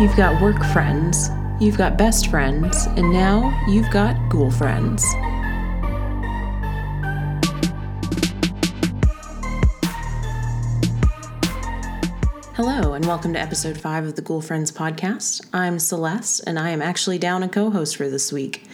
You've got work friends, you've got best friends, and now you've got ghoul friends. Hello, and welcome to episode 5 of the Ghoul Friends podcast. I'm Celeste, and I am actually down a co host for this week.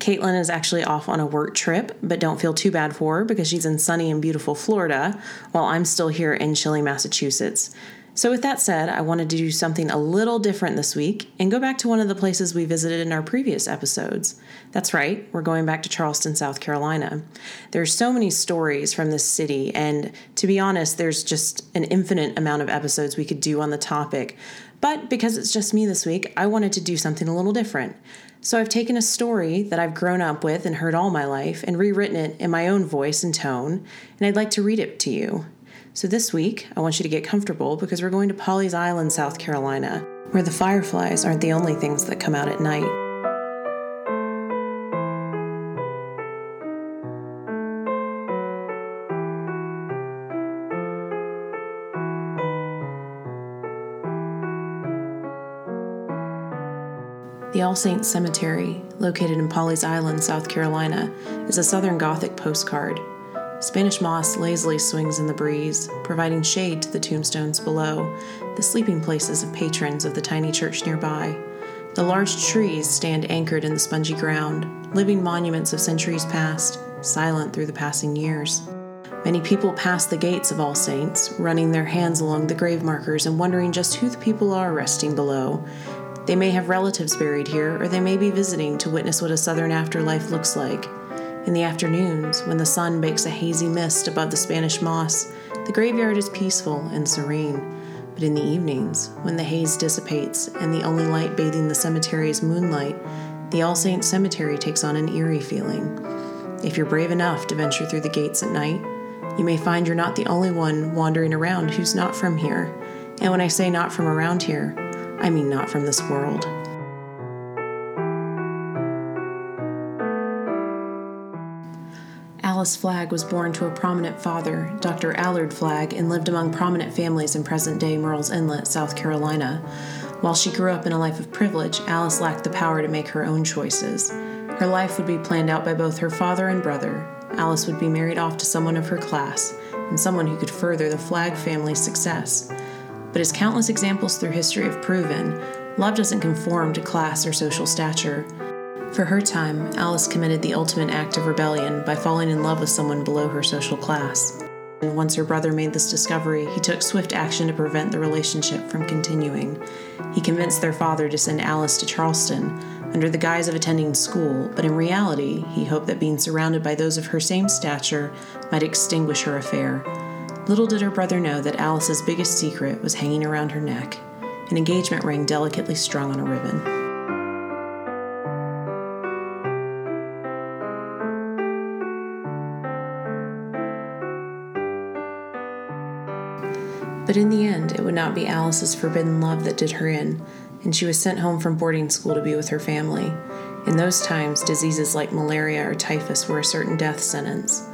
Caitlin is actually off on a work trip, but don't feel too bad for her because she's in sunny and beautiful Florida, while I'm still here in chilly Massachusetts. So, with that said, I wanted to do something a little different this week and go back to one of the places we visited in our previous episodes. That's right, we're going back to Charleston, South Carolina. There's so many stories from this city, and to be honest, there's just an infinite amount of episodes we could do on the topic. But because it's just me this week, I wanted to do something a little different. So I've taken a story that I've grown up with and heard all my life and rewritten it in my own voice and tone, and I'd like to read it to you. So this week, I want you to get comfortable because we're going to Pawleys Island, South Carolina, where the fireflies aren't the only things that come out at night. The All Saints Cemetery, located in Pawleys Island, South Carolina, is a Southern Gothic postcard Spanish moss lazily swings in the breeze, providing shade to the tombstones below, the sleeping places of patrons of the tiny church nearby. The large trees stand anchored in the spongy ground, living monuments of centuries past, silent through the passing years. Many people pass the gates of All Saints, running their hands along the grave markers and wondering just who the people are resting below. They may have relatives buried here, or they may be visiting to witness what a southern afterlife looks like. In the afternoons, when the sun bakes a hazy mist above the Spanish moss, the graveyard is peaceful and serene. But in the evenings, when the haze dissipates and the only light bathing the cemetery is moonlight, the All Saints Cemetery takes on an eerie feeling. If you're brave enough to venture through the gates at night, you may find you're not the only one wandering around who's not from here. And when I say not from around here, I mean not from this world. Alice Flagg was born to a prominent father, Dr. Allard Flagg, and lived among prominent families in present day Murrells Inlet, South Carolina. While she grew up in a life of privilege, Alice lacked the power to make her own choices. Her life would be planned out by both her father and brother. Alice would be married off to someone of her class, and someone who could further the Flagg family's success. But as countless examples through history have proven, love doesn't conform to class or social stature. For her time, Alice committed the ultimate act of rebellion by falling in love with someone below her social class. And once her brother made this discovery, he took swift action to prevent the relationship from continuing. He convinced their father to send Alice to Charleston under the guise of attending school, but in reality, he hoped that being surrounded by those of her same stature might extinguish her affair. Little did her brother know that Alice's biggest secret was hanging around her neck an engagement ring delicately strung on a ribbon. But in the end, it would not be Alice's forbidden love that did her in, and she was sent home from boarding school to be with her family. In those times, diseases like malaria or typhus were a certain death sentence.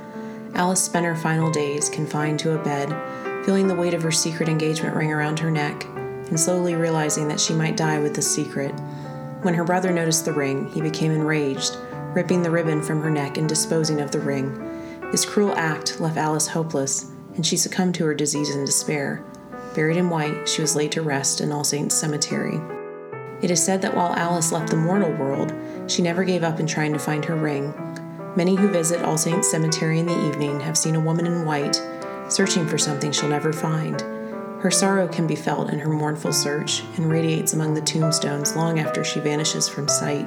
Alice spent her final days confined to a bed, feeling the weight of her secret engagement ring around her neck, and slowly realizing that she might die with the secret. When her brother noticed the ring, he became enraged, ripping the ribbon from her neck and disposing of the ring. This cruel act left Alice hopeless and she succumbed to her disease in despair. Buried in white, she was laid to rest in All Saints Cemetery. It is said that while Alice left the mortal world, she never gave up in trying to find her ring. Many who visit All Saints Cemetery in the evening have seen a woman in white, searching for something she'll never find. Her sorrow can be felt in her mournful search and radiates among the tombstones long after she vanishes from sight.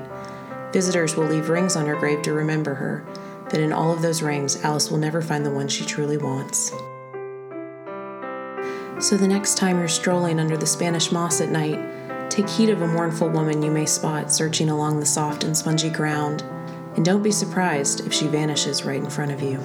Visitors will leave rings on her grave to remember her, but in all of those rings, Alice will never find the one she truly wants. So the next time you're strolling under the Spanish moss at night, take heed of a mournful woman you may spot searching along the soft and spongy ground, and don't be surprised if she vanishes right in front of you.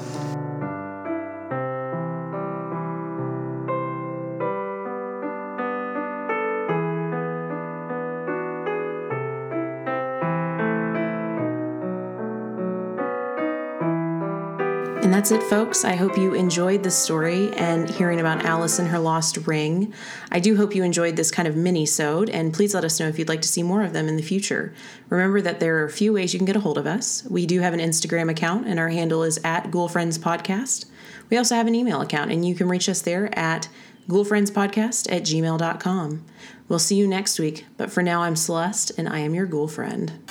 And that's it, folks. I hope you enjoyed the story and hearing about Alice and her lost ring. I do hope you enjoyed this kind of mini-sode, and please let us know if you'd like to see more of them in the future. Remember that there are a few ways you can get a hold of us. We do have an Instagram account, and our handle is at Ghoulfriends Podcast. We also have an email account, and you can reach us there at ghoulfriendspodcast at gmail.com. We'll see you next week, but for now, I'm Celeste, and I am your ghoul friend.